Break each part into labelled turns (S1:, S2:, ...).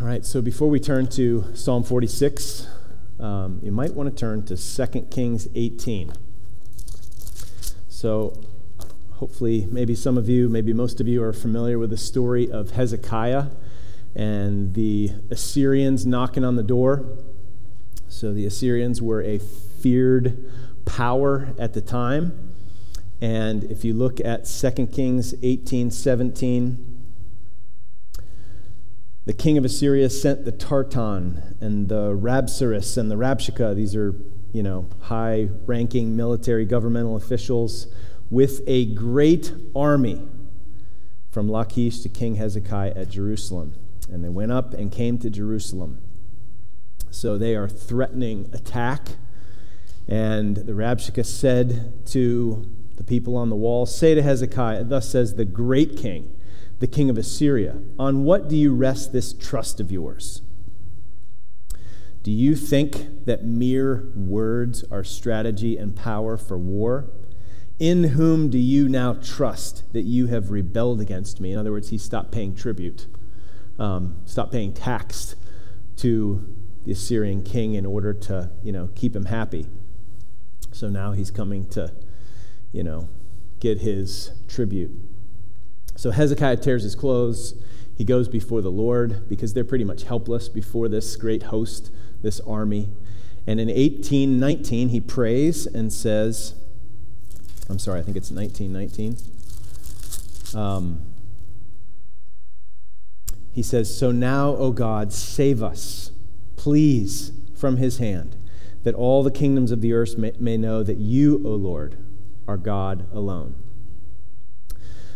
S1: All right, so before we turn to Psalm 46, um, you might want to turn to 2 Kings 18. So, hopefully, maybe some of you, maybe most of you are familiar with the story of Hezekiah and the Assyrians knocking on the door. So, the Assyrians were a feared power at the time. And if you look at 2 Kings 18 17, the king of Assyria sent the Tartan and the Rabsaris and the Rabshakeh. These are, you know, high ranking military governmental officials with a great army from Lachish to King Hezekiah at Jerusalem. And they went up and came to Jerusalem. So they are threatening attack. And the Rabshakeh said to the people on the wall, Say to Hezekiah, Thus says the great king the king of Assyria, On what do you rest this trust of yours? Do you think that mere words are strategy and power for war? In whom do you now trust that you have rebelled against me? In other words, he stopped paying tribute, um, stopped paying tax to the Assyrian king in order to, you know, keep him happy. So now he's coming to, you know, get his tribute. So Hezekiah tears his clothes. He goes before the Lord because they're pretty much helpless before this great host, this army. And in 1819, he prays and says, I'm sorry, I think it's 1919. Um, he says, So now, O God, save us, please, from his hand, that all the kingdoms of the earth may, may know that you, O Lord, are God alone.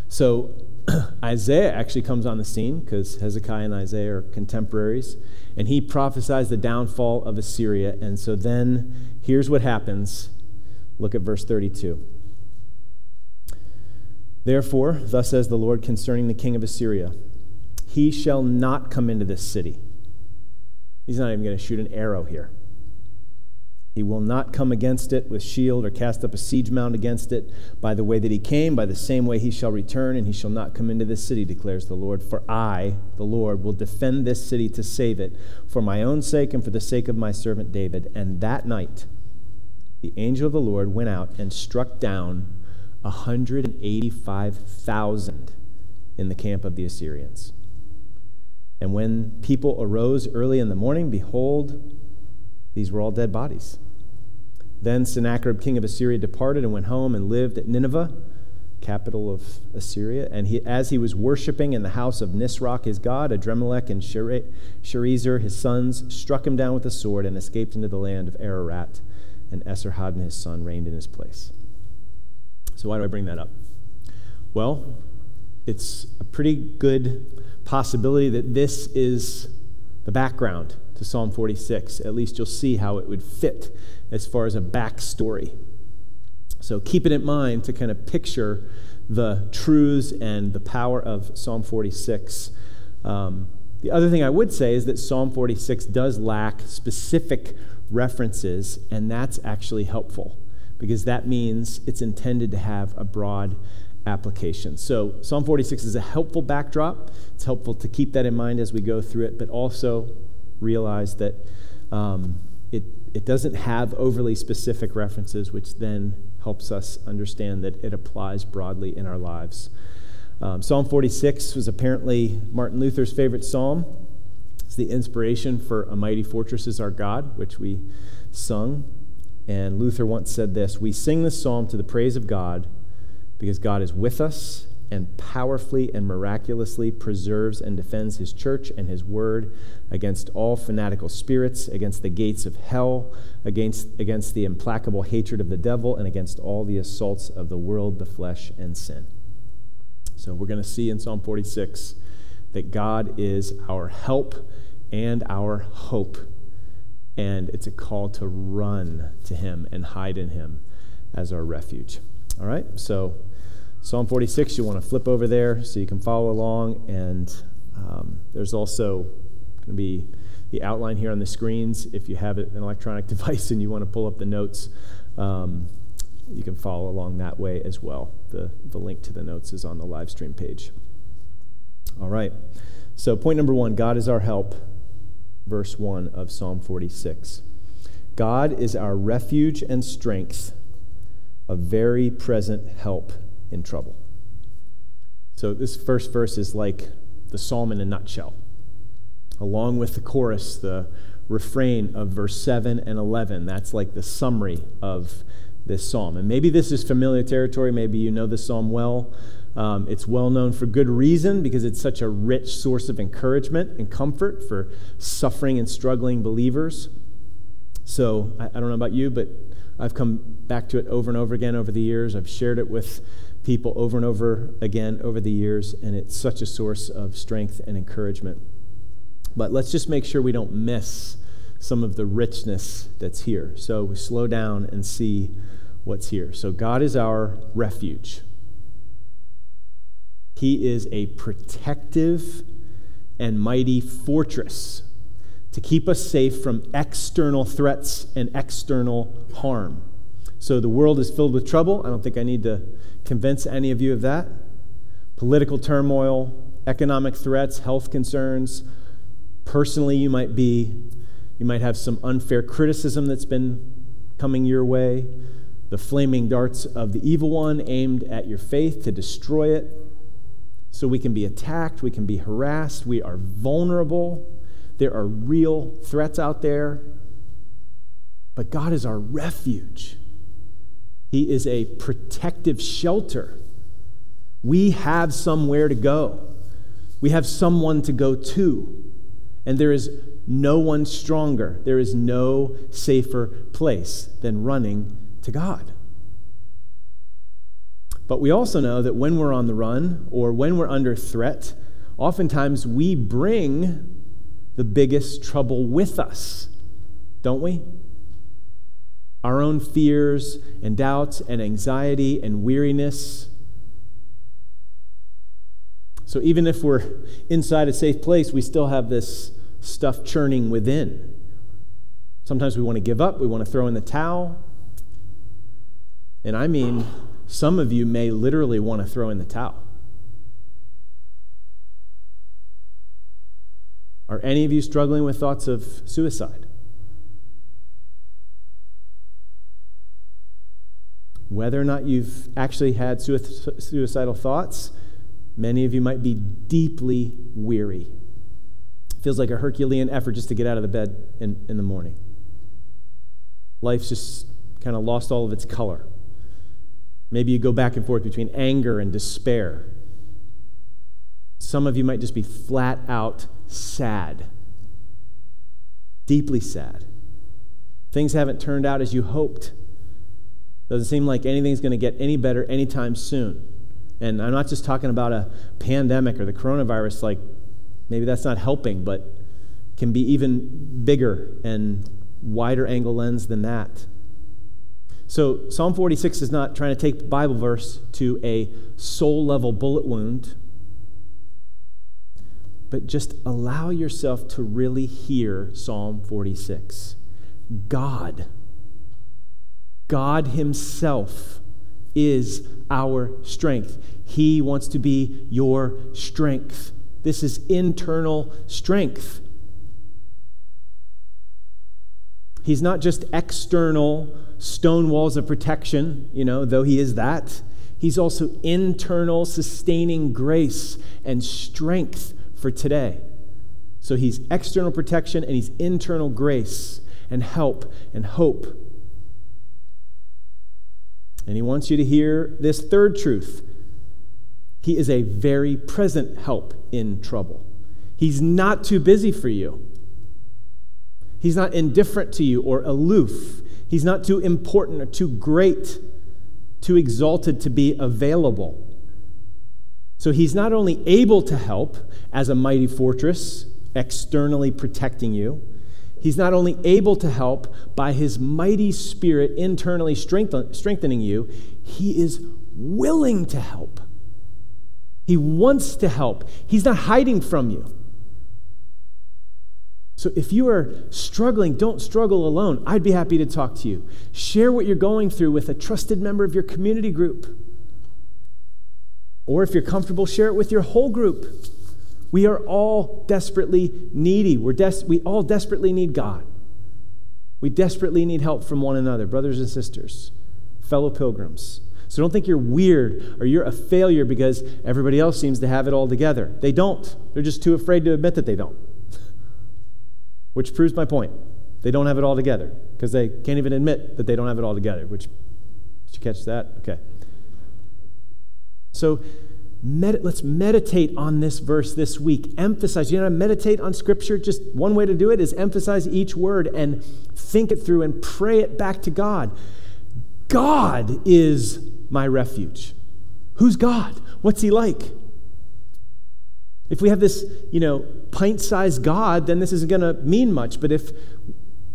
S1: So Isaiah actually comes on the scene because Hezekiah and Isaiah are contemporaries, and he prophesies the downfall of Assyria. And so then here's what happens. Look at verse 32. Therefore, thus says the Lord concerning the king of Assyria He shall not come into this city. He's not even going to shoot an arrow here. He will not come against it with shield or cast up a siege mound against it. By the way that he came, by the same way he shall return, and he shall not come into this city, declares the Lord. For I, the Lord, will defend this city to save it for my own sake and for the sake of my servant David. And that night, the angel of the Lord went out and struck down 185,000 in the camp of the Assyrians. And when people arose early in the morning, behold, these were all dead bodies. Then Sennacherib, king of Assyria, departed and went home and lived at Nineveh, capital of Assyria. And he, as he was worshiping in the house of Nisroch, his god, Adrammelech and Sharezer, his sons, struck him down with a sword and escaped into the land of Ararat. And Esarhaddon, his son, reigned in his place. So, why do I bring that up? Well, it's a pretty good possibility that this is the background to Psalm 46. At least you'll see how it would fit as far as a backstory. So keep it in mind to kind of picture the truths and the power of Psalm 46. Um, the other thing I would say is that Psalm 46 does lack specific references, and that's actually helpful because that means it's intended to have a broad application. So, Psalm 46 is a helpful backdrop. It's helpful to keep that in mind as we go through it, but also realize that um, it, it doesn't have overly specific references, which then helps us understand that it applies broadly in our lives. Um, psalm 46 was apparently Martin Luther's favorite psalm. It's the inspiration for A Mighty Fortress is Our God, which we sung. And Luther once said this We sing this psalm to the praise of God because God is with us and powerfully and miraculously preserves and defends his church and his word against all fanatical spirits, against the gates of hell, against, against the implacable hatred of the devil, and against all the assaults of the world, the flesh, and sin. So we're going to see in Psalm 46 that God is our help and our hope. And it's a call to run to him and hide in him as our refuge. All right? So Psalm 46, you want to flip over there so you can follow along. And um, there's also going to be the outline here on the screens. If you have an electronic device and you want to pull up the notes, um, you can follow along that way as well. The, the link to the notes is on the live stream page. All right. So, point number one God is our help. verse 1 of Psalm 46. God is our refuge and strength, a very present help in trouble. So, this first verse is like the psalm in a nutshell. Along with the chorus, the refrain of verse 7 and 11, that's like the summary of this psalm. And maybe this is familiar territory. Maybe you know this psalm well. Um, it's well known for good reason because it's such a rich source of encouragement and comfort for suffering and struggling believers. So I, I don't know about you, but I've come back to it over and over again over the years. I've shared it with people over and over again over the years, and it's such a source of strength and encouragement. But let's just make sure we don't miss some of the richness that's here. So we slow down and see what's here. So God is our refuge. He is a protective and mighty fortress to keep us safe from external threats and external harm. So the world is filled with trouble. I don't think I need to convince any of you of that. Political turmoil, economic threats, health concerns. Personally, you might be you might have some unfair criticism that's been coming your way, the flaming darts of the evil one aimed at your faith to destroy it. So we can be attacked, we can be harassed, we are vulnerable. There are real threats out there. But God is our refuge, He is a protective shelter. We have somewhere to go, we have someone to go to. And there is no one stronger, there is no safer place than running to God. But we also know that when we're on the run or when we're under threat, oftentimes we bring the biggest trouble with us, don't we? Our own fears and doubts and anxiety and weariness. So even if we're inside a safe place, we still have this stuff churning within. Sometimes we want to give up, we want to throw in the towel. And I mean, some of you may literally want to throw in the towel. Are any of you struggling with thoughts of suicide? Whether or not you've actually had suicidal thoughts, many of you might be deeply weary. Feels like a Herculean effort just to get out of the bed in, in the morning. Life's just kind of lost all of its color. Maybe you go back and forth between anger and despair. Some of you might just be flat out sad, deeply sad. Things haven't turned out as you hoped. Doesn't seem like anything's going to get any better anytime soon. And I'm not just talking about a pandemic or the coronavirus, like maybe that's not helping, but can be even bigger and wider angle lens than that. So, Psalm 46 is not trying to take the Bible verse to a soul level bullet wound, but just allow yourself to really hear Psalm 46. God, God Himself is our strength. He wants to be your strength. This is internal strength. He's not just external stone walls of protection, you know, though he is that. He's also internal sustaining grace and strength for today. So he's external protection and he's internal grace and help and hope. And he wants you to hear this third truth. He is a very present help in trouble. He's not too busy for you. He's not indifferent to you or aloof. He's not too important or too great, too exalted to be available. So he's not only able to help as a mighty fortress, externally protecting you, he's not only able to help by his mighty spirit internally strengthening you, he is willing to help. He wants to help. He's not hiding from you. So if you are struggling, don't struggle alone. I'd be happy to talk to you. Share what you're going through with a trusted member of your community group. Or if you're comfortable, share it with your whole group. We are all desperately needy. We're des- we all desperately need God. We desperately need help from one another, brothers and sisters, fellow pilgrims. So don't think you're weird or you're a failure because everybody else seems to have it all together. They don't. They're just too afraid to admit that they don't. Which proves my point. They don't have it all together because they can't even admit that they don't have it all together. Which, did you catch that? Okay. So let's meditate on this verse this week. Emphasize. You know, meditate on Scripture. Just one way to do it is emphasize each word and think it through and pray it back to God. God is my refuge. Who's God? What's he like? If we have this, you know, pint-sized God, then this isn't going to mean much. But if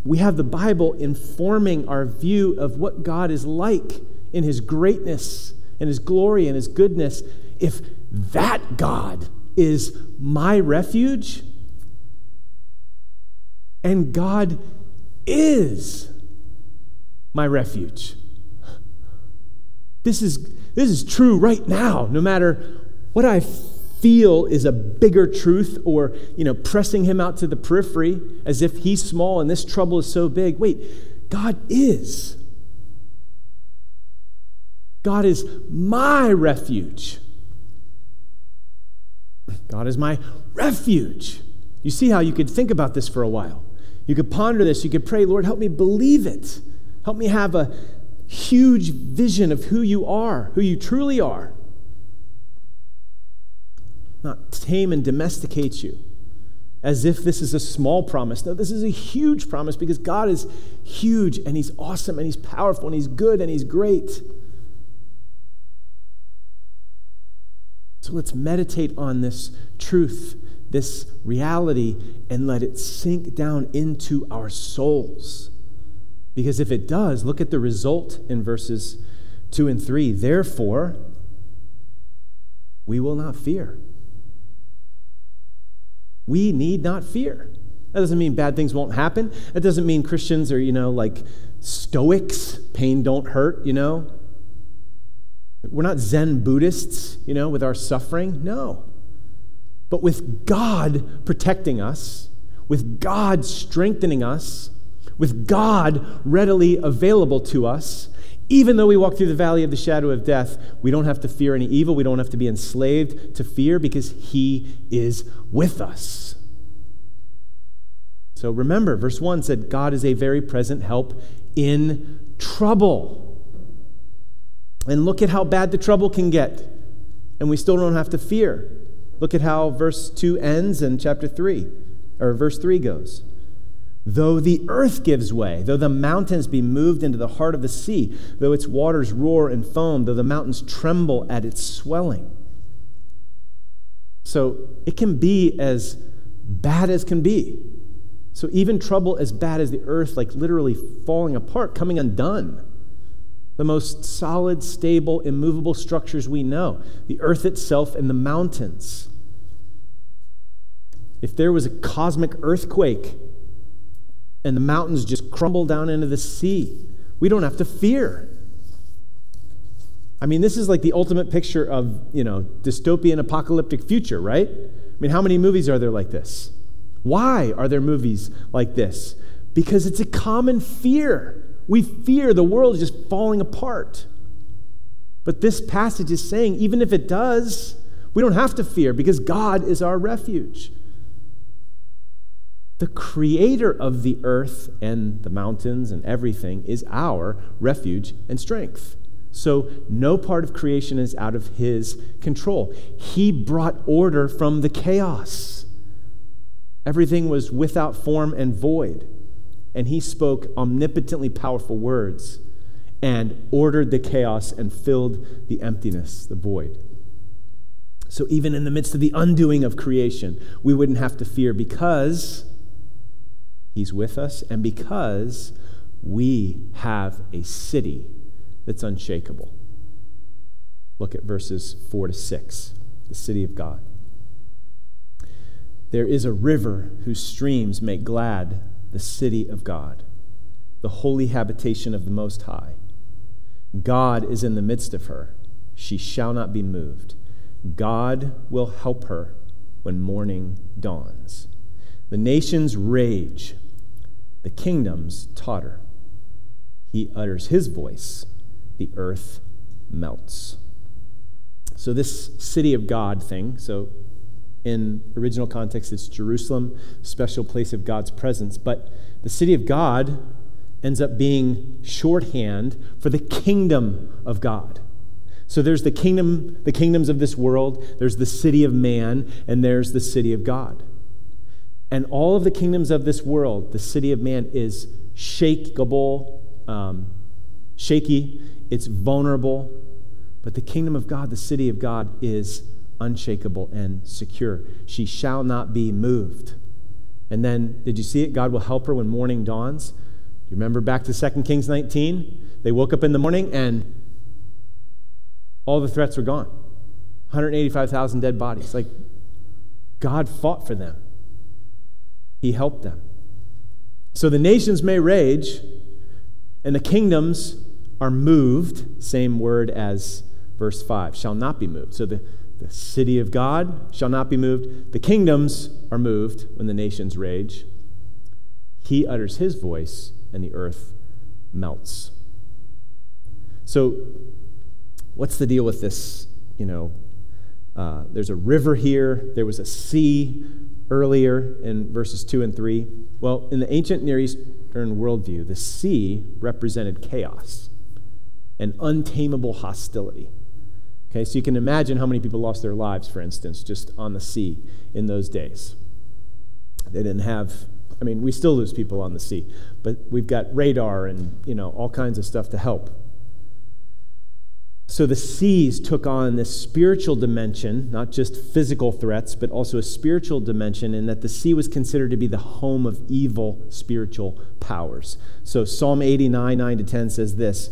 S1: we have the Bible informing our view of what God is like in his greatness and his glory and his goodness, if that God is my refuge, and God is my refuge. This is, this is true right now, no matter what I feel is a bigger truth or, you know, pressing him out to the periphery as if he's small and this trouble is so big. Wait, God is. God is my refuge. God is my refuge. You see how you could think about this for a while. You could ponder this. You could pray, Lord, help me believe it. Help me have a, huge vision of who you are, who you truly are. Not tame and domesticate you as if this is a small promise. No, this is a huge promise because God is huge and He's awesome and He's powerful and He's good and He's great. So let's meditate on this truth, this reality, and let it sink down into our souls. Because if it does, look at the result in verses 2 and 3. Therefore, we will not fear. We need not fear. That doesn't mean bad things won't happen. That doesn't mean Christians are, you know, like stoics, pain don't hurt, you know. We're not Zen Buddhists, you know, with our suffering. No. But with God protecting us, with God strengthening us, with God readily available to us, even though we walk through the valley of the shadow of death, we don't have to fear any evil. We don't have to be enslaved to fear because He is with us. So remember, verse 1 said, God is a very present help in trouble. And look at how bad the trouble can get. And we still don't have to fear. Look at how verse 2 ends and chapter 3, or verse 3 goes. Though the earth gives way, though the mountains be moved into the heart of the sea, though its waters roar and foam, though the mountains tremble at its swelling. So it can be as bad as can be. So even trouble as bad as the earth, like literally falling apart, coming undone. The most solid, stable, immovable structures we know the earth itself and the mountains. If there was a cosmic earthquake, and the mountains just crumble down into the sea. We don't have to fear. I mean, this is like the ultimate picture of, you know, dystopian apocalyptic future, right? I mean, how many movies are there like this? Why are there movies like this? Because it's a common fear. We fear the world is just falling apart. But this passage is saying, even if it does, we don't have to fear because God is our refuge. The creator of the earth and the mountains and everything is our refuge and strength. So no part of creation is out of his control. He brought order from the chaos. Everything was without form and void. And he spoke omnipotently powerful words and ordered the chaos and filled the emptiness, the void. So even in the midst of the undoing of creation, we wouldn't have to fear because He's with us, and because we have a city that's unshakable. Look at verses 4 to 6, the city of God. There is a river whose streams make glad the city of God, the holy habitation of the Most High. God is in the midst of her. She shall not be moved. God will help her when morning dawns. The nations rage, the kingdoms totter. He utters his voice, the earth melts. So, this city of God thing, so in original context, it's Jerusalem, special place of God's presence. But the city of God ends up being shorthand for the kingdom of God. So there's the kingdom, the kingdoms of this world, there's the city of man, and there's the city of God. And all of the kingdoms of this world, the city of man is shakeable, um, shaky, it's vulnerable. But the kingdom of God, the city of God, is unshakable and secure. She shall not be moved. And then, did you see it? God will help her when morning dawns. You remember back to 2 Kings 19? They woke up in the morning and all the threats were gone 185,000 dead bodies. Like, God fought for them, He helped them. So the nations may rage, and the kingdoms are moved, same word as verse 5, shall not be moved. So the, the city of God shall not be moved. The kingdoms are moved when the nations rage. He utters his voice, and the earth melts. So, what's the deal with this? You know, uh, there's a river here, there was a sea earlier in verses 2 and 3. Well, in the ancient Near Eastern worldview, the sea represented chaos and untamable hostility. Okay, so you can imagine how many people lost their lives, for instance, just on the sea in those days. They didn't have, I mean, we still lose people on the sea, but we've got radar and, you know, all kinds of stuff to help. So the seas took on this spiritual dimension, not just physical threats, but also a spiritual dimension, in that the sea was considered to be the home of evil spiritual powers. So Psalm 89, 9 to 10 says this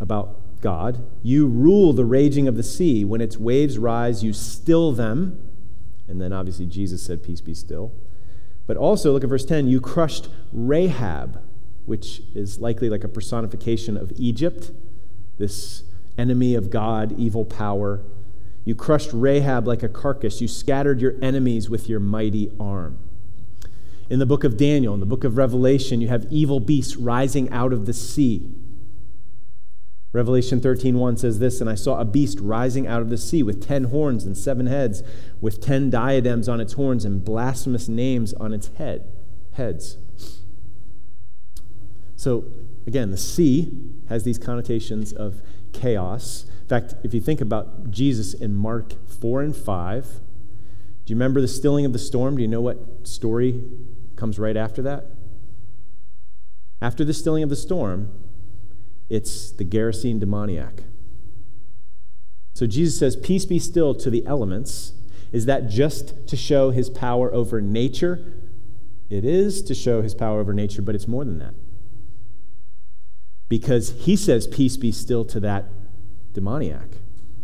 S1: about God. You rule the raging of the sea. When its waves rise, you still them. And then obviously Jesus said, Peace be still. But also, look at verse 10 you crushed Rahab, which is likely like a personification of Egypt, this enemy of God, evil power. You crushed Rahab like a carcass. You scattered your enemies with your mighty arm. In the book of Daniel, in the book of Revelation, you have evil beasts rising out of the sea. Revelation 13:1 says this, and I saw a beast rising out of the sea with 10 horns and 7 heads, with 10 diadems on its horns and blasphemous names on its head, heads. So, again, the sea has these connotations of chaos. In fact, if you think about Jesus in Mark 4 and 5, do you remember the stilling of the storm? Do you know what story comes right after that? After the stilling of the storm, it's the Gerasene demoniac. So Jesus says, Peace be still to the elements. Is that just to show his power over nature? It is to show his power over nature, but it's more than that. Because he says, Peace be still to that demoniac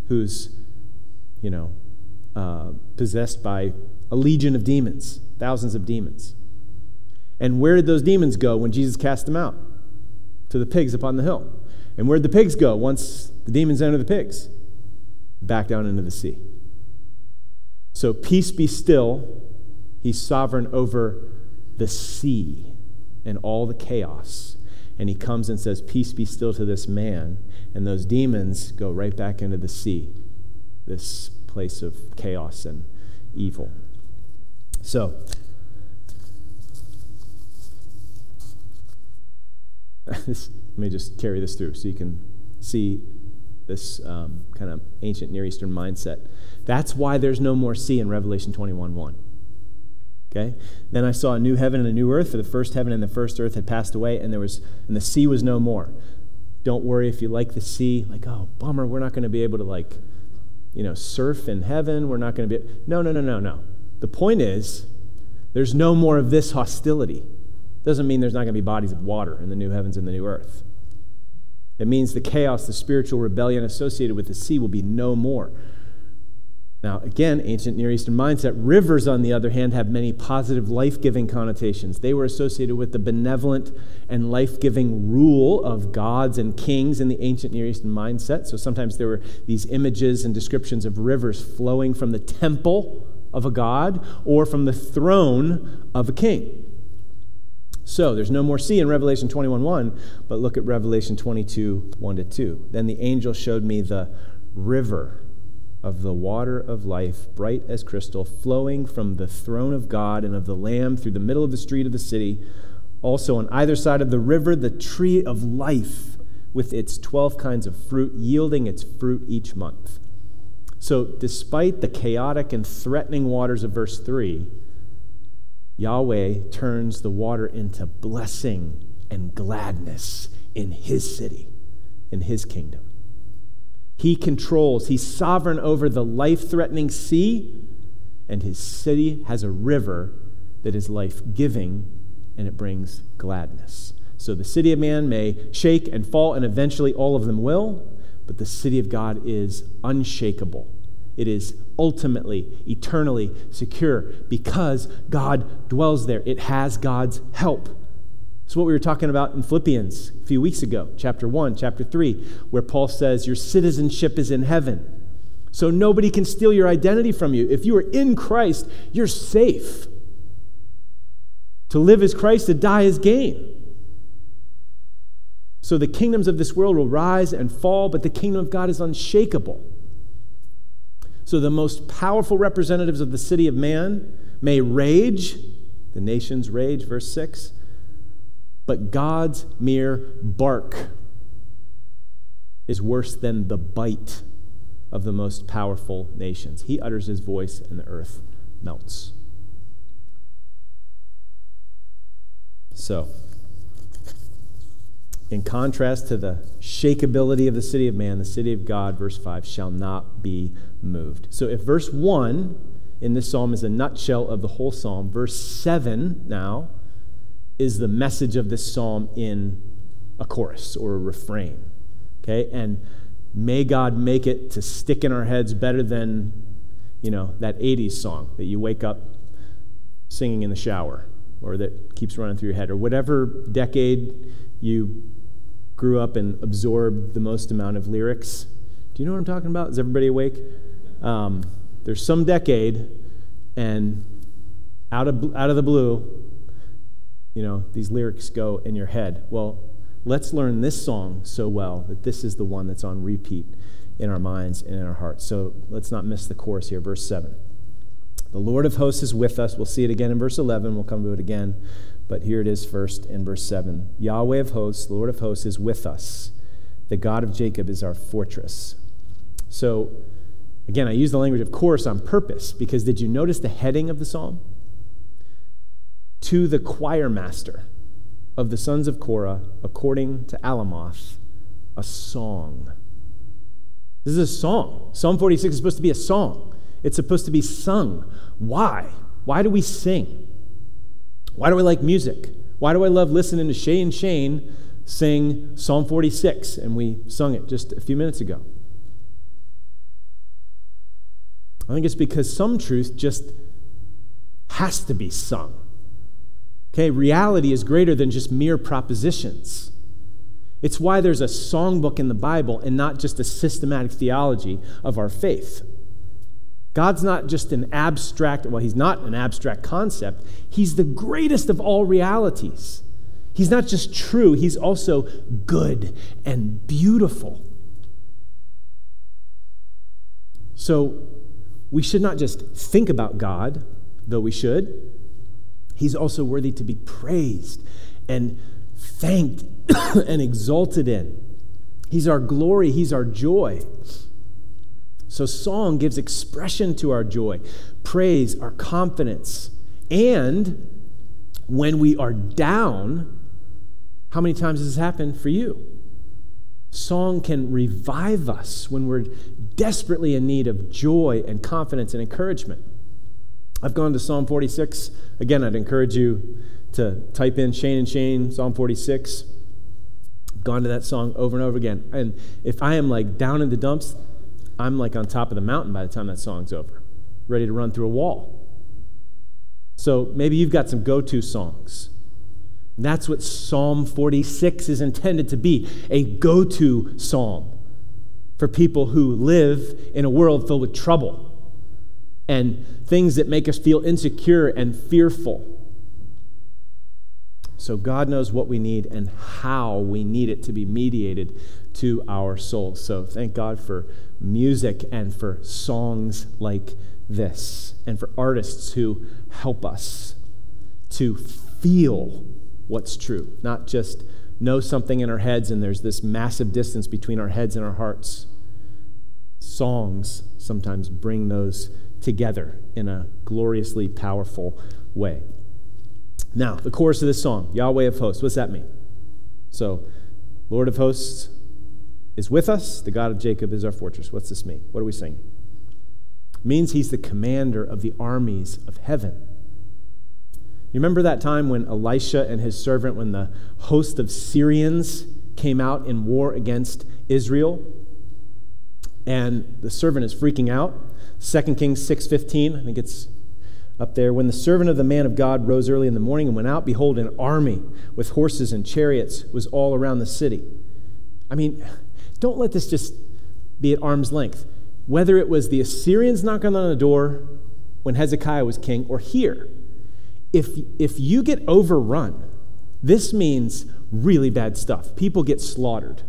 S1: who's, you know, uh, possessed by a legion of demons, thousands of demons. And where did those demons go when Jesus cast them out? To the pigs upon the hill. And where'd the pigs go once the demons enter the pigs? Back down into the sea. So peace be still. He's sovereign over the sea and all the chaos. And he comes and says, Peace be still to this man. And those demons go right back into the sea, this place of chaos and evil. So, let me just carry this through so you can see this um, kind of ancient Near Eastern mindset. That's why there's no more sea in Revelation 21 1. Okay? Then I saw a new heaven and a new earth, for the first heaven and the first earth had passed away, and there was and the sea was no more. Don't worry if you like the sea, like, oh, bummer, we're not going to be able to like, you know, surf in heaven. We're not going to be No, no, no, no, no. The point is, there's no more of this hostility. Doesn't mean there's not going to be bodies of water in the new heavens and the new earth. It means the chaos, the spiritual rebellion associated with the sea will be no more. Now, again, ancient Near Eastern mindset. Rivers, on the other hand, have many positive life giving connotations. They were associated with the benevolent and life giving rule of gods and kings in the ancient Near Eastern mindset. So sometimes there were these images and descriptions of rivers flowing from the temple of a god or from the throne of a king. So there's no more sea in Revelation 21 1, but look at Revelation 22 1 to 2. Then the angel showed me the river of the water of life, bright as crystal, flowing from the throne of God and of the Lamb through the middle of the street of the city. Also, on either side of the river, the tree of life with its 12 kinds of fruit, yielding its fruit each month. So, despite the chaotic and threatening waters of verse 3, Yahweh turns the water into blessing and gladness in his city, in his kingdom. He controls, he's sovereign over the life threatening sea, and his city has a river that is life giving and it brings gladness. So the city of man may shake and fall, and eventually all of them will, but the city of God is unshakable. It is ultimately, eternally secure because God dwells there. It has God's help. It's what we were talking about in Philippians a few weeks ago, chapter 1, chapter 3, where Paul says, Your citizenship is in heaven. So nobody can steal your identity from you. If you are in Christ, you're safe. To live as Christ, to die as gain. So the kingdoms of this world will rise and fall, but the kingdom of God is unshakable. So the most powerful representatives of the city of man may rage, the nations rage, verse 6, but God's mere bark is worse than the bite of the most powerful nations. He utters his voice, and the earth melts. So, in contrast to the shakeability of the city of man, the city of God, verse 5, shall not be moved. So if verse 1 in this psalm is a nutshell of the whole psalm, verse 7 now is the message of this psalm in a chorus or a refrain. Okay? And may God make it to stick in our heads better than, you know, that 80s song that you wake up singing in the shower or that keeps running through your head or whatever decade you grew up and absorbed the most amount of lyrics. Do you know what I'm talking about? Is everybody awake? Um, there's some decade, and out of, out of the blue, you know, these lyrics go in your head. Well, let's learn this song so well that this is the one that's on repeat in our minds and in our hearts. So let's not miss the chorus here, verse 7. The Lord of hosts is with us. We'll see it again in verse 11. We'll come to it again. But here it is first in verse 7 Yahweh of hosts, the Lord of hosts, is with us. The God of Jacob is our fortress. So, again, I use the language of course on purpose because did you notice the heading of the psalm? To the choir master of the sons of Korah, according to Alamoth, a song. This is a song. Psalm 46 is supposed to be a song. It's supposed to be sung. Why? Why do we sing? Why do I like music? Why do I love listening to Shane and Shane sing Psalm 46? And we sung it just a few minutes ago. I think it's because some truth just has to be sung. Okay, reality is greater than just mere propositions. It's why there's a songbook in the Bible and not just a systematic theology of our faith. God's not just an abstract, well, he's not an abstract concept. He's the greatest of all realities. He's not just true, he's also good and beautiful. So we should not just think about God, though we should. He's also worthy to be praised and thanked and exalted in. He's our glory, He's our joy. So, song gives expression to our joy, praise, our confidence. And when we are down, how many times has this happened for you? Song can revive us when we're desperately in need of joy and confidence and encouragement. I've gone to Psalm 46. Again, I'd encourage you to type in Shane and Shane, Psalm 46. I've gone to that song over and over again. And if I am like down in the dumps, I'm like on top of the mountain by the time that song's over, ready to run through a wall. So maybe you've got some go to songs. That's what Psalm 46 is intended to be a go to psalm for people who live in a world filled with trouble, and things that make us feel insecure and fearful. So God knows what we need and how we need it to be mediated to our souls. So thank God for music and for songs like this, and for artists who help us to feel what's true, not just know something in our heads and there's this massive distance between our heads and our hearts. Songs sometimes bring those together in a gloriously powerful way. Now, the chorus of this song, Yahweh of hosts, what's that mean? So, Lord of hosts is with us, the God of Jacob is our fortress. What's this mean? What are we singing? It means he's the commander of the armies of heaven. You remember that time when Elisha and his servant, when the host of Syrians came out in war against Israel? And the servant is freaking out. 2 Kings 6:15, I think it's up there. When the servant of the man of God rose early in the morning and went out, behold, an army with horses and chariots was all around the city. I mean, don't let this just be at arm's length. Whether it was the Assyrians knocking on the door when Hezekiah was king or here, if, if you get overrun, this means really bad stuff. People get slaughtered,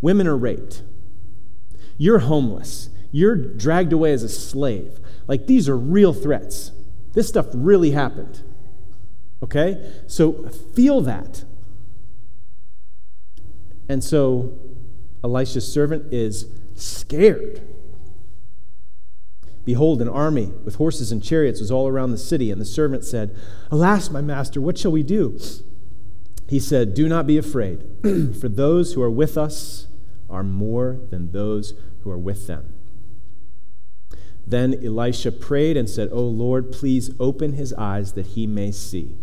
S1: women are raped, you're homeless, you're dragged away as a slave. Like these are real threats. This stuff really happened. Okay? So feel that. And so Elisha's servant is scared. Behold, an army with horses and chariots was all around the city, and the servant said, Alas, my master, what shall we do? He said, Do not be afraid, for those who are with us are more than those who are with them. Then Elisha prayed and said, O Lord, please open his eyes that he may see.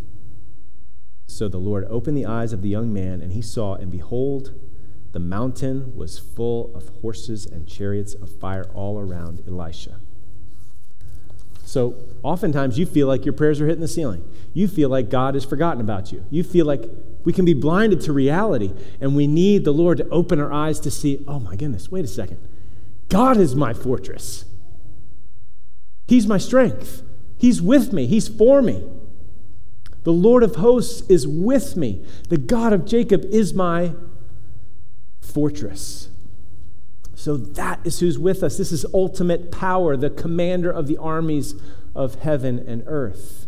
S1: So the Lord opened the eyes of the young man, and he saw, and behold, the mountain was full of horses and chariots of fire all around Elisha. So oftentimes you feel like your prayers are hitting the ceiling. You feel like God has forgotten about you. You feel like we can be blinded to reality, and we need the Lord to open our eyes to see, oh my goodness, wait a second. God is my fortress. He's my strength. He's with me. He's for me. The Lord of hosts is with me. The God of Jacob is my fortress. So that is who's with us. This is ultimate power, the commander of the armies of heaven and earth.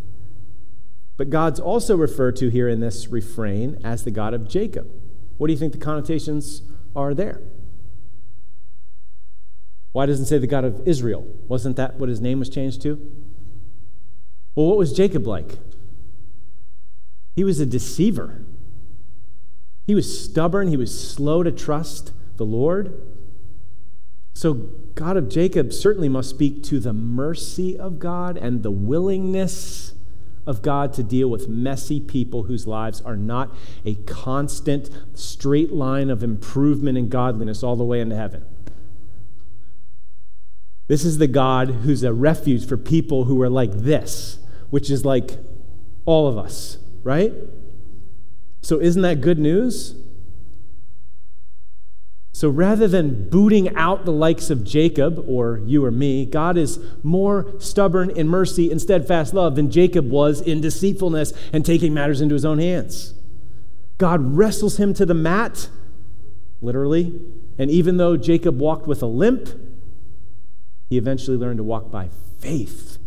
S1: But God's also referred to here in this refrain as the God of Jacob. What do you think the connotations are there? Why doesn't it say the God of Israel? Wasn't that what his name was changed to? Well, what was Jacob like? He was a deceiver. He was stubborn. He was slow to trust the Lord. So, God of Jacob certainly must speak to the mercy of God and the willingness of God to deal with messy people whose lives are not a constant straight line of improvement and godliness all the way into heaven. This is the God who's a refuge for people who are like this, which is like all of us, right? So, isn't that good news? So rather than booting out the likes of Jacob or you or me, God is more stubborn in mercy and steadfast love than Jacob was in deceitfulness and taking matters into his own hands. God wrestles him to the mat, literally, and even though Jacob walked with a limp, he eventually learned to walk by faith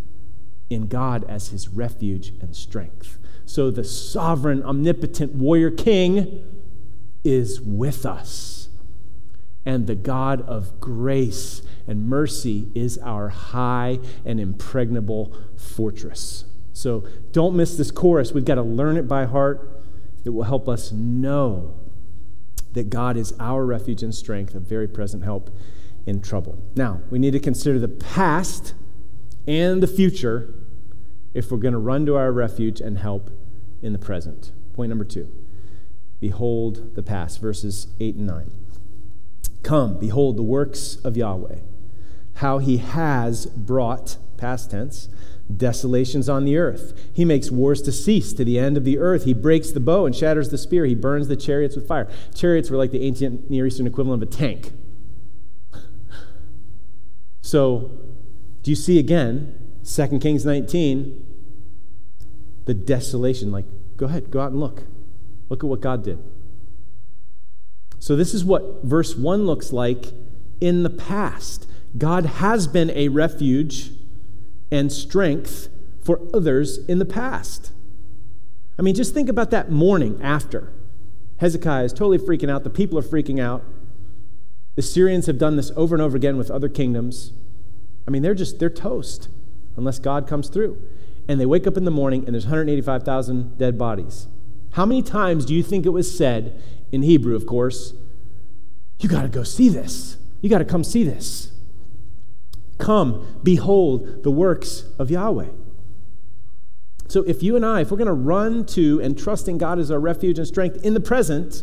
S1: in God as his refuge and strength. So the sovereign, omnipotent warrior king is with us and the God of grace and mercy is our high and impregnable fortress. So don't miss this chorus. We've got to learn it by heart. It will help us know that God is our refuge and strength, a very present help in trouble. Now, we need to consider the past and the future if we're going to run to our refuge and help in the present. Point number two Behold the past, verses 8 and 9. Come, behold the works of Yahweh, how he has brought, past tense, desolations on the earth. He makes wars to cease to the end of the earth. He breaks the bow and shatters the spear. He burns the chariots with fire. Chariots were like the ancient Near Eastern equivalent of a tank. So, Do you see again, 2 Kings 19, the desolation? Like, go ahead, go out and look. Look at what God did. So, this is what verse 1 looks like in the past. God has been a refuge and strength for others in the past. I mean, just think about that morning after. Hezekiah is totally freaking out. The people are freaking out. The Syrians have done this over and over again with other kingdoms. I mean, they're just, they're toast unless God comes through. And they wake up in the morning and there's 185,000 dead bodies. How many times do you think it was said, in Hebrew, of course, you got to go see this? You got to come see this. Come, behold the works of Yahweh. So, if you and I, if we're going to run to and trust in God as our refuge and strength in the present,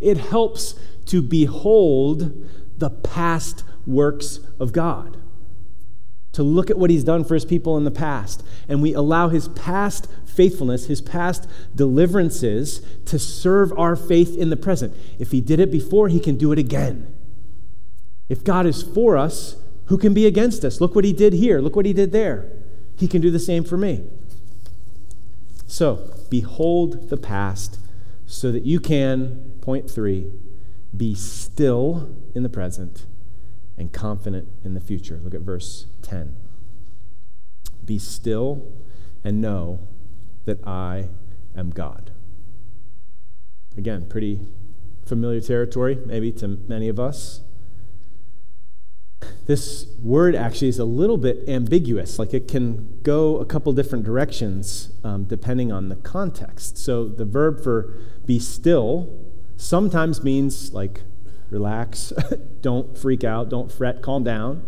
S1: it helps to behold the past works of God. To look at what He's done for His people in the past. And we allow His past faithfulness, His past deliverances to serve our faith in the present. If He did it before, He can do it again. If God is for us, who can be against us? Look what He did here. Look what He did there. He can do the same for me. So, behold the past so that you can, point three, be still in the present and confident in the future. Look at verse 10. Be still and know that I am God. Again, pretty familiar territory, maybe to many of us this word actually is a little bit ambiguous. Like it can go a couple different directions um, depending on the context. So the verb for be still sometimes means like relax, don't freak out, don't fret, calm down.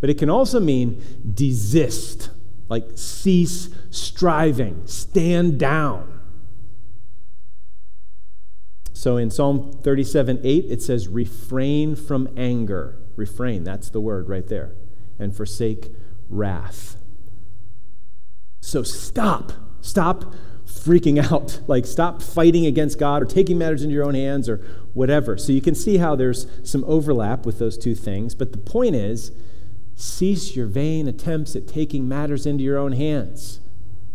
S1: But it can also mean desist, like cease striving, stand down. So in Psalm 37 8, it says, refrain from anger refrain. That's the word right there. And forsake wrath. So stop. Stop freaking out. Like, stop fighting against God or taking matters into your own hands or whatever. So you can see how there's some overlap with those two things. But the point is cease your vain attempts at taking matters into your own hands.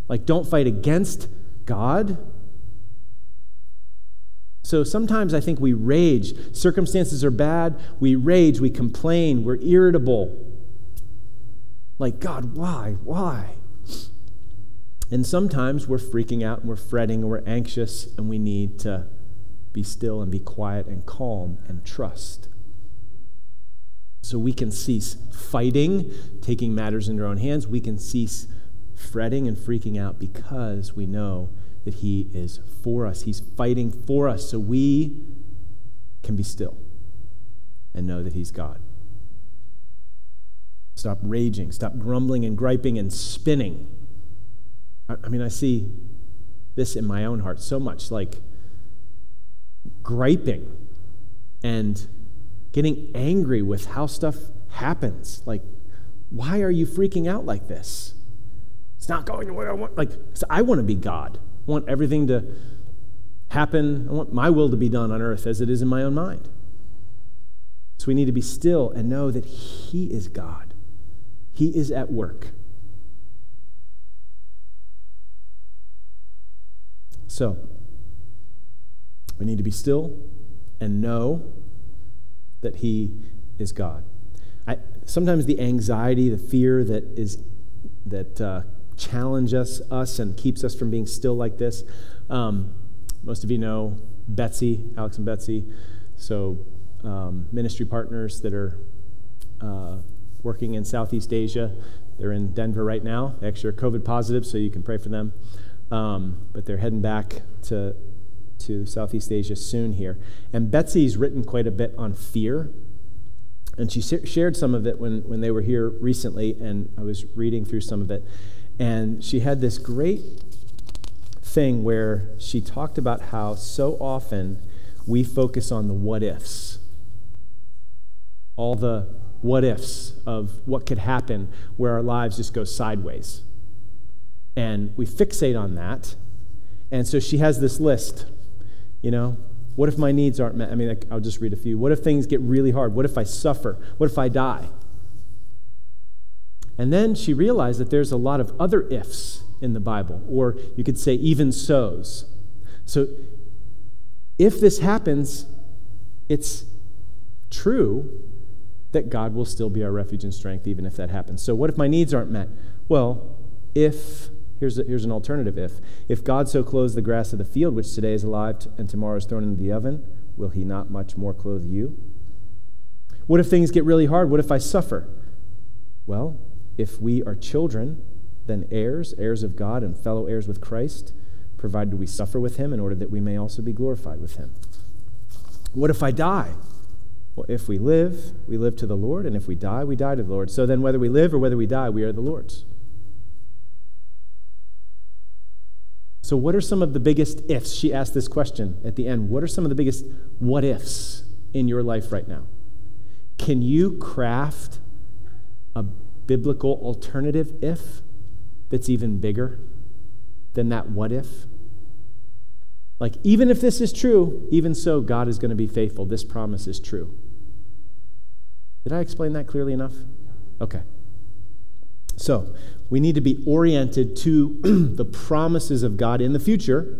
S1: Like, don't fight against God so sometimes I think we rage. Circumstances are bad. We rage. We complain. We're irritable. Like, God, why? Why? And sometimes we're freaking out and we're fretting and we're anxious and we need to be still and be quiet and calm and trust. So we can cease fighting, taking matters into our own hands. We can cease fretting and freaking out because we know that He is for us. He's fighting for us so we can be still and know that He's God. Stop raging, stop grumbling and griping and spinning. I, mean, I see this in my own heart so much like griping and getting angry with how stuff happens. Like, why are you freaking out like this? It's not going the way I want. Like, I want to be God. I want everything to happen. I want my will to be done on earth as it is in my own mind. So we need to be still and know that He is God, He is at work. So, we need to be still and know that He is God. I, sometimes the anxiety, the fear that is that uh, us, us and keeps us from being still like this. Um, most of you know Betsy, Alex and Betsy. So, um, ministry partners that are uh, working in Southeast Asia. They're in Denver right now. They actually are COVID positive, so you can pray for them. Um, but they're heading back to, to Southeast Asia soon here. And Betsy's written quite a bit on fear. And she shared some of it when, when they were here recently, and I was reading through some of it. And she had this great thing where she talked about how so often we focus on the what ifs. All the what ifs of what could happen where our lives just go sideways. And we fixate on that. And so she has this list, you know, what if my needs aren't met? I mean, I'll just read a few. What if things get really hard? What if I suffer? What if I die? And then she realized that there's a lot of other ifs in the Bible, or you could say even so's. So if this happens, it's true that God will still be our refuge and strength, even if that happens. So, what if my needs aren't met? Well, if, here's, a, here's an alternative if. If God so clothes the grass of the field, which today is alive and tomorrow is thrown into the oven, will he not much more clothe you? What if things get really hard? What if I suffer? Well, if we are children, then heirs, heirs of God, and fellow heirs with Christ, provided we suffer with him in order that we may also be glorified with him. What if I die? Well, if we live, we live to the Lord, and if we die, we die to the Lord. So then, whether we live or whether we die, we are the Lord's. So, what are some of the biggest ifs? She asked this question at the end. What are some of the biggest what ifs in your life right now? Can you craft a biblical alternative if that's even bigger than that what if? Like, even if this is true, even so, God is going to be faithful. This promise is true. Did I explain that clearly enough? Okay. So, we need to be oriented to the promises of God in the future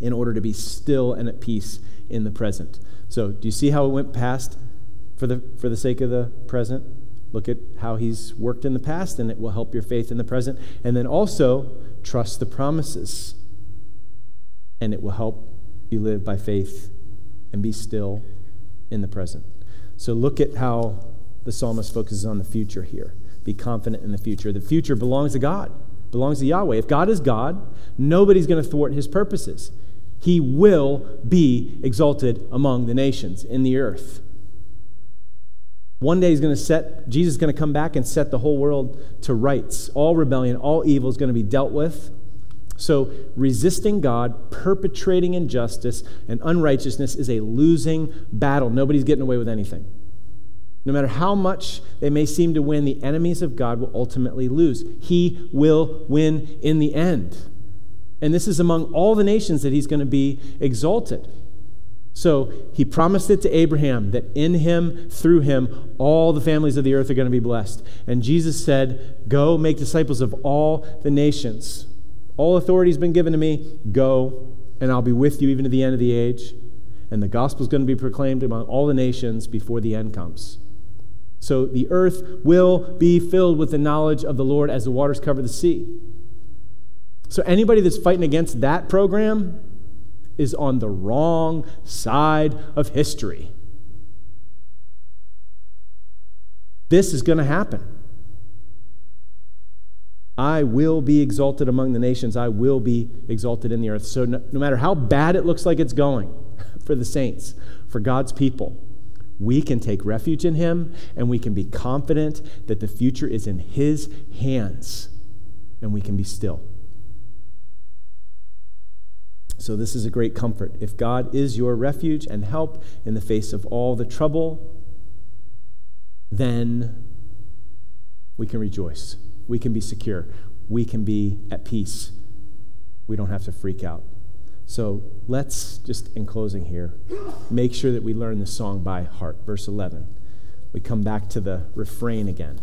S1: in order to be still and at peace in the present. So, do you see how it went past for the, for the sake of the present? Look at how he's worked in the past, and it will help your faith in the present. And then also, trust the promises and it will help you live by faith and be still in the present. So look at how the psalmist focuses on the future here. Be confident in the future. The future belongs to God, belongs to Yahweh. If God is God, nobody's going to thwart his purposes. He will be exalted among the nations in the earth. One day he's going to set, Jesus is going to come back and set the whole world to rights. All rebellion, all evil is going to be dealt with. So, resisting God, perpetrating injustice and unrighteousness is a losing battle. Nobody's getting away with anything. No matter how much they may seem to win, the enemies of God will ultimately lose. He will win in the end. And this is among all the nations that he's going to be exalted. So he promised it to Abraham that in him, through him, all the families of the earth are going to be blessed. And Jesus said, Go make disciples of all the nations. All authority has been given to me. Go, and I'll be with you even to the end of the age. And the gospel is going to be proclaimed among all the nations before the end comes. So the earth will be filled with the knowledge of the Lord as the waters cover the sea. So anybody that's fighting against that program is on the wrong side of history. This is going to happen. I will be exalted among the nations. I will be exalted in the earth. So, no, no, matter how bad it looks like it's going for the saints, for God's people, we can take refuge in Him and we can be confident that the future is in His hands and we can be still. So, this is a great comfort. If God is your refuge and help in the face of all the trouble, then we can rejoice we can be secure. We can be at peace. We don't have to freak out. So let's just, in closing here, make sure that we learn the song by heart. Verse 11. We come back to the refrain again.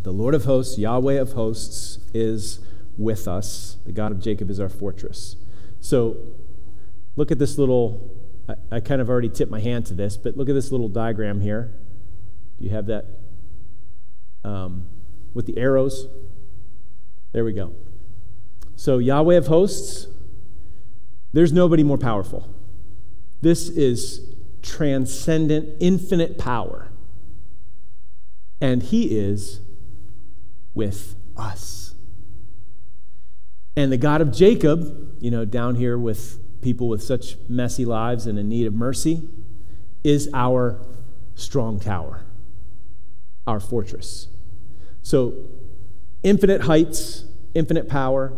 S1: The Lord of hosts, Yahweh of hosts, is with us. The God of Jacob is our fortress. So look at this little, I, I kind of already tipped my hand to this, but look at this little diagram here. Do you have that? Um, with the arrows. There we go. So, Yahweh of hosts, there's nobody more powerful. This is transcendent, infinite power. And He is with us. And the God of Jacob, you know, down here with people with such messy lives and in need of mercy, is our strong tower, our fortress. So, infinite heights, infinite power,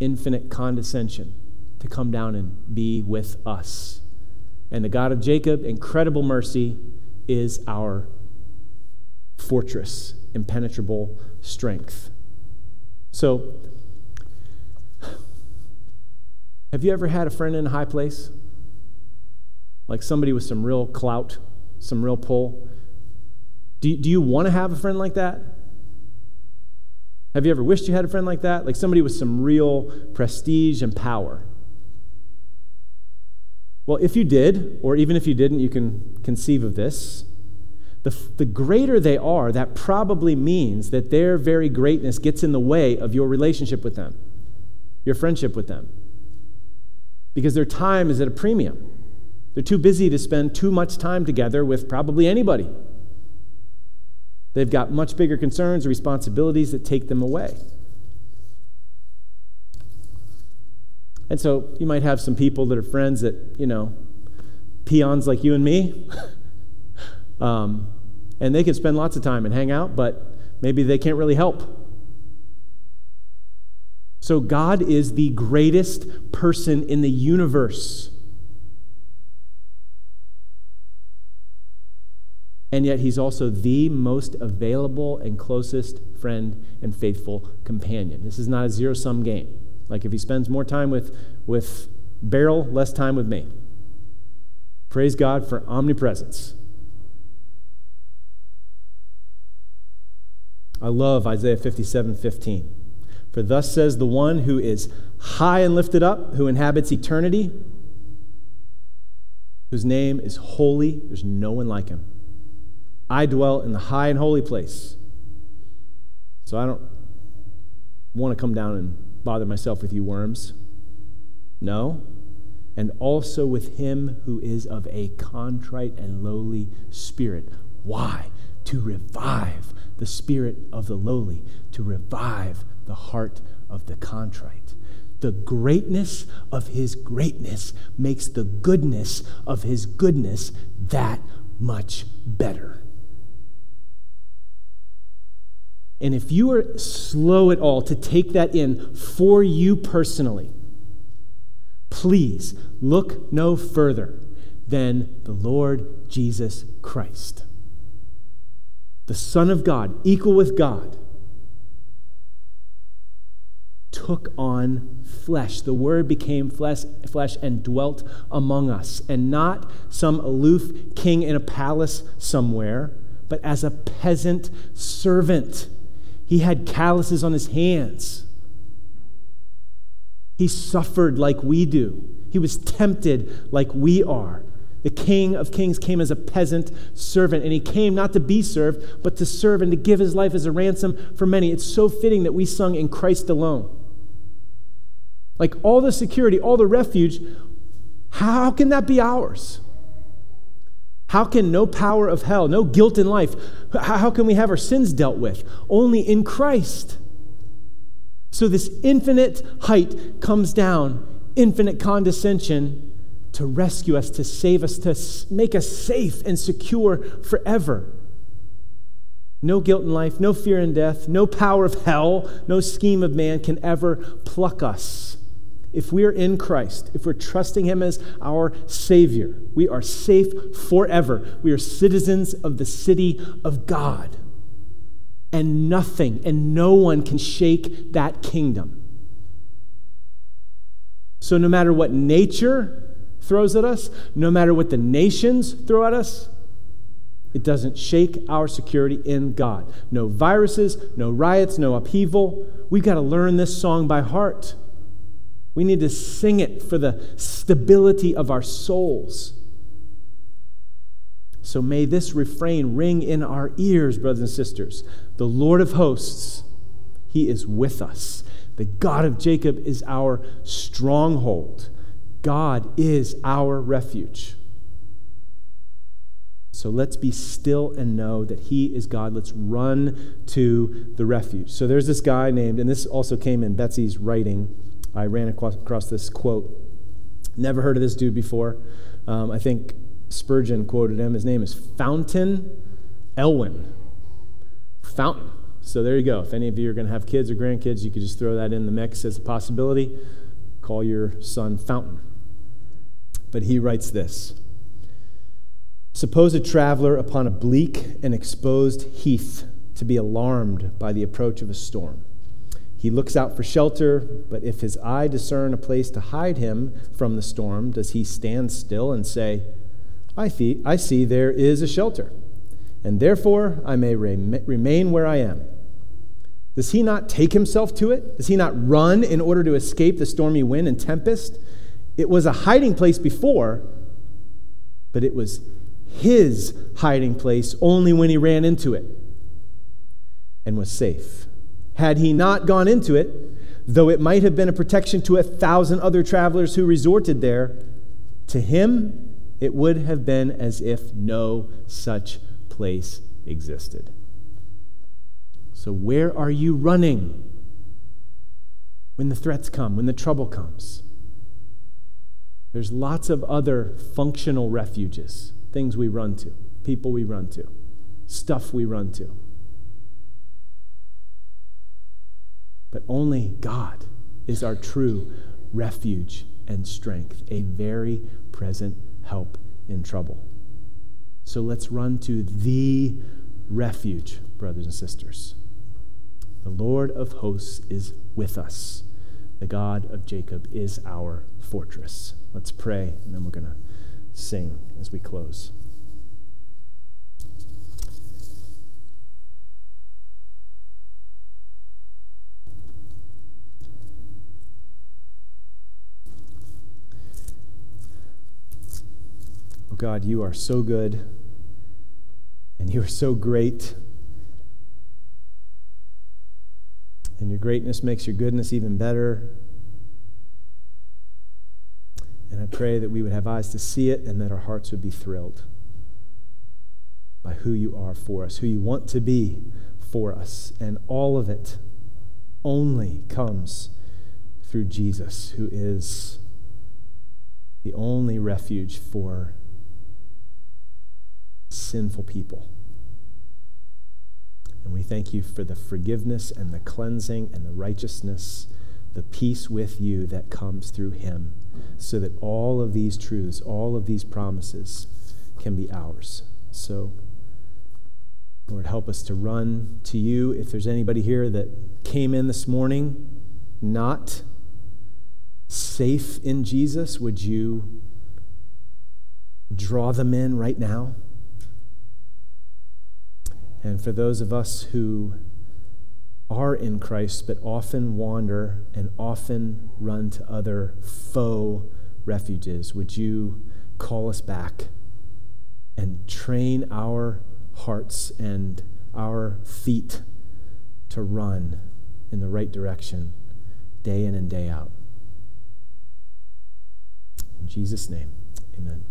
S1: infinite condescension to come down and be with us. And the God of Jacob, incredible mercy, is our fortress, impenetrable strength. So, have you ever had a friend in a high place? Like somebody with some real clout, some real pull? Do, do you want to have a friend like that? Have you ever wished you had a friend like that? Like somebody with some real prestige and power. Well, if you did, or even if you didn't, you can conceive of this. The, the greater they are, that probably means that their very greatness gets in the way of your relationship with them, your friendship with them. Because their time is at a premium. They're too busy to spend too much time together with probably anybody. They've got much bigger concerns responsibilities that take them away. And so you might have some people that are friends that, you know, peons like you and me. um, and they can spend lots of time and hang out, but maybe they can't really help. So God is the greatest person in the universe. And yet, he's also the most available and closest friend and faithful companion. This is not a zero sum game. Like if he spends more time with, with Beryl, less time with me. Praise God for omnipresence. I love Isaiah 57 15. For thus says the one who is high and lifted up, who inhabits eternity, whose name is holy. There's no one like him. I dwell in the high and holy place. So I don't want to come down and bother myself with you worms. No. And also with him who is of a contrite and lowly spirit. Why? To revive the spirit of the lowly, to revive the heart of the contrite. The greatness of his greatness makes the goodness of his goodness that much better. And if you are slow at all to take that in for you personally, please look no further than the Lord Jesus Christ, the Son of God, equal with God, took on flesh. The Word became flesh, flesh and dwelt among us, and not some aloof king in a palace somewhere, but as a peasant servant he had calluses on his hands. He suffered like we do. He was tempted like we are. The King of Kings came as a peasant servant, and he came not to be served, but to serve and to give his life as a ransom for many. It's so fitting that we sung in Christ alone. Like all the security, all the refuge, how can that be ours? How can no power of hell, no guilt in life, how can we have our sins dealt with? Only in Christ. So, this infinite height comes down, infinite condescension to rescue us, to save us, to make us safe and secure forever. No guilt in life, no fear in death, no power of hell, no scheme of man can ever pluck us if we are in Christ, if we're trusting Him as our Savior, we are safe forever. We are citizens of the city of God. And nothing and no one can shake that kingdom. So, no matter what nature throws at us, no matter what the nations throw at us, it doesn't shake our security in God. No viruses, no riots, no upheaval. We've got to learn this song by heart. We need to sing it for the stability of our souls. So may this refrain ring in our ears, brothers and sisters. The Lord of hosts, He is with us. The God of Jacob is our stronghold. God is our refuge. So let's be still and know that He is God. Let's run to the refuge. So there's this guy named, and this also came in Betsy's writing. I ran across this quote. Never heard of this dude before. Um, I think Spurgeon quoted him. His name is Fountain Elwin. Fountain. So there you go. If any of you are going to have kids or grandkids, you could just throw that in the mix as a possibility. Call your son Fountain. But he writes this Suppose a traveler upon a bleak and exposed heath to be alarmed by the approach of a storm. He looks out for shelter, but if his eye discern a place to hide him from the storm, does he stand still and say, I, see, I see there is a shelter, and therefore I may remain where I am? Does he not take himself to it? Does he not run in order to escape the stormy wind and tempest? It was a hiding place before, but it was his hiding place only when he ran into it and was safe. Had he not gone into it, though it might have been a protection to a thousand other travelers who resorted there, to him it would have been as if no such place existed. So, where are you running when the threats come, when the trouble comes? There's lots of other functional refuges, things we run to, people we run to, stuff we run to. But only God is our true refuge and strength, a very present help in trouble. So let's run to the refuge, brothers and sisters. The Lord of hosts is with us. The God of Jacob is our fortress. Let's pray, and then we're going to sing as we close. Oh God, you are so good and you are so great. And your greatness makes your goodness even better. And I pray that we would have eyes to see it and that our hearts would be thrilled by who you are for us, who you want to be for us. And all of it only comes through Jesus, who is the only refuge for sinful people. And we thank you for the forgiveness and the cleansing and the righteousness, the peace with you that comes through him, so that all of these truths, all of these promises can be ours. So, Lord, help us to run to you. If there's anybody here that came in this morning not safe in Jesus, would you draw them in right now? And for those of us who are in Christ but often wander and often run to other faux refuges, would you call us back and train our hearts and our feet to run in the right direction day in and day out? In Jesus' name, amen.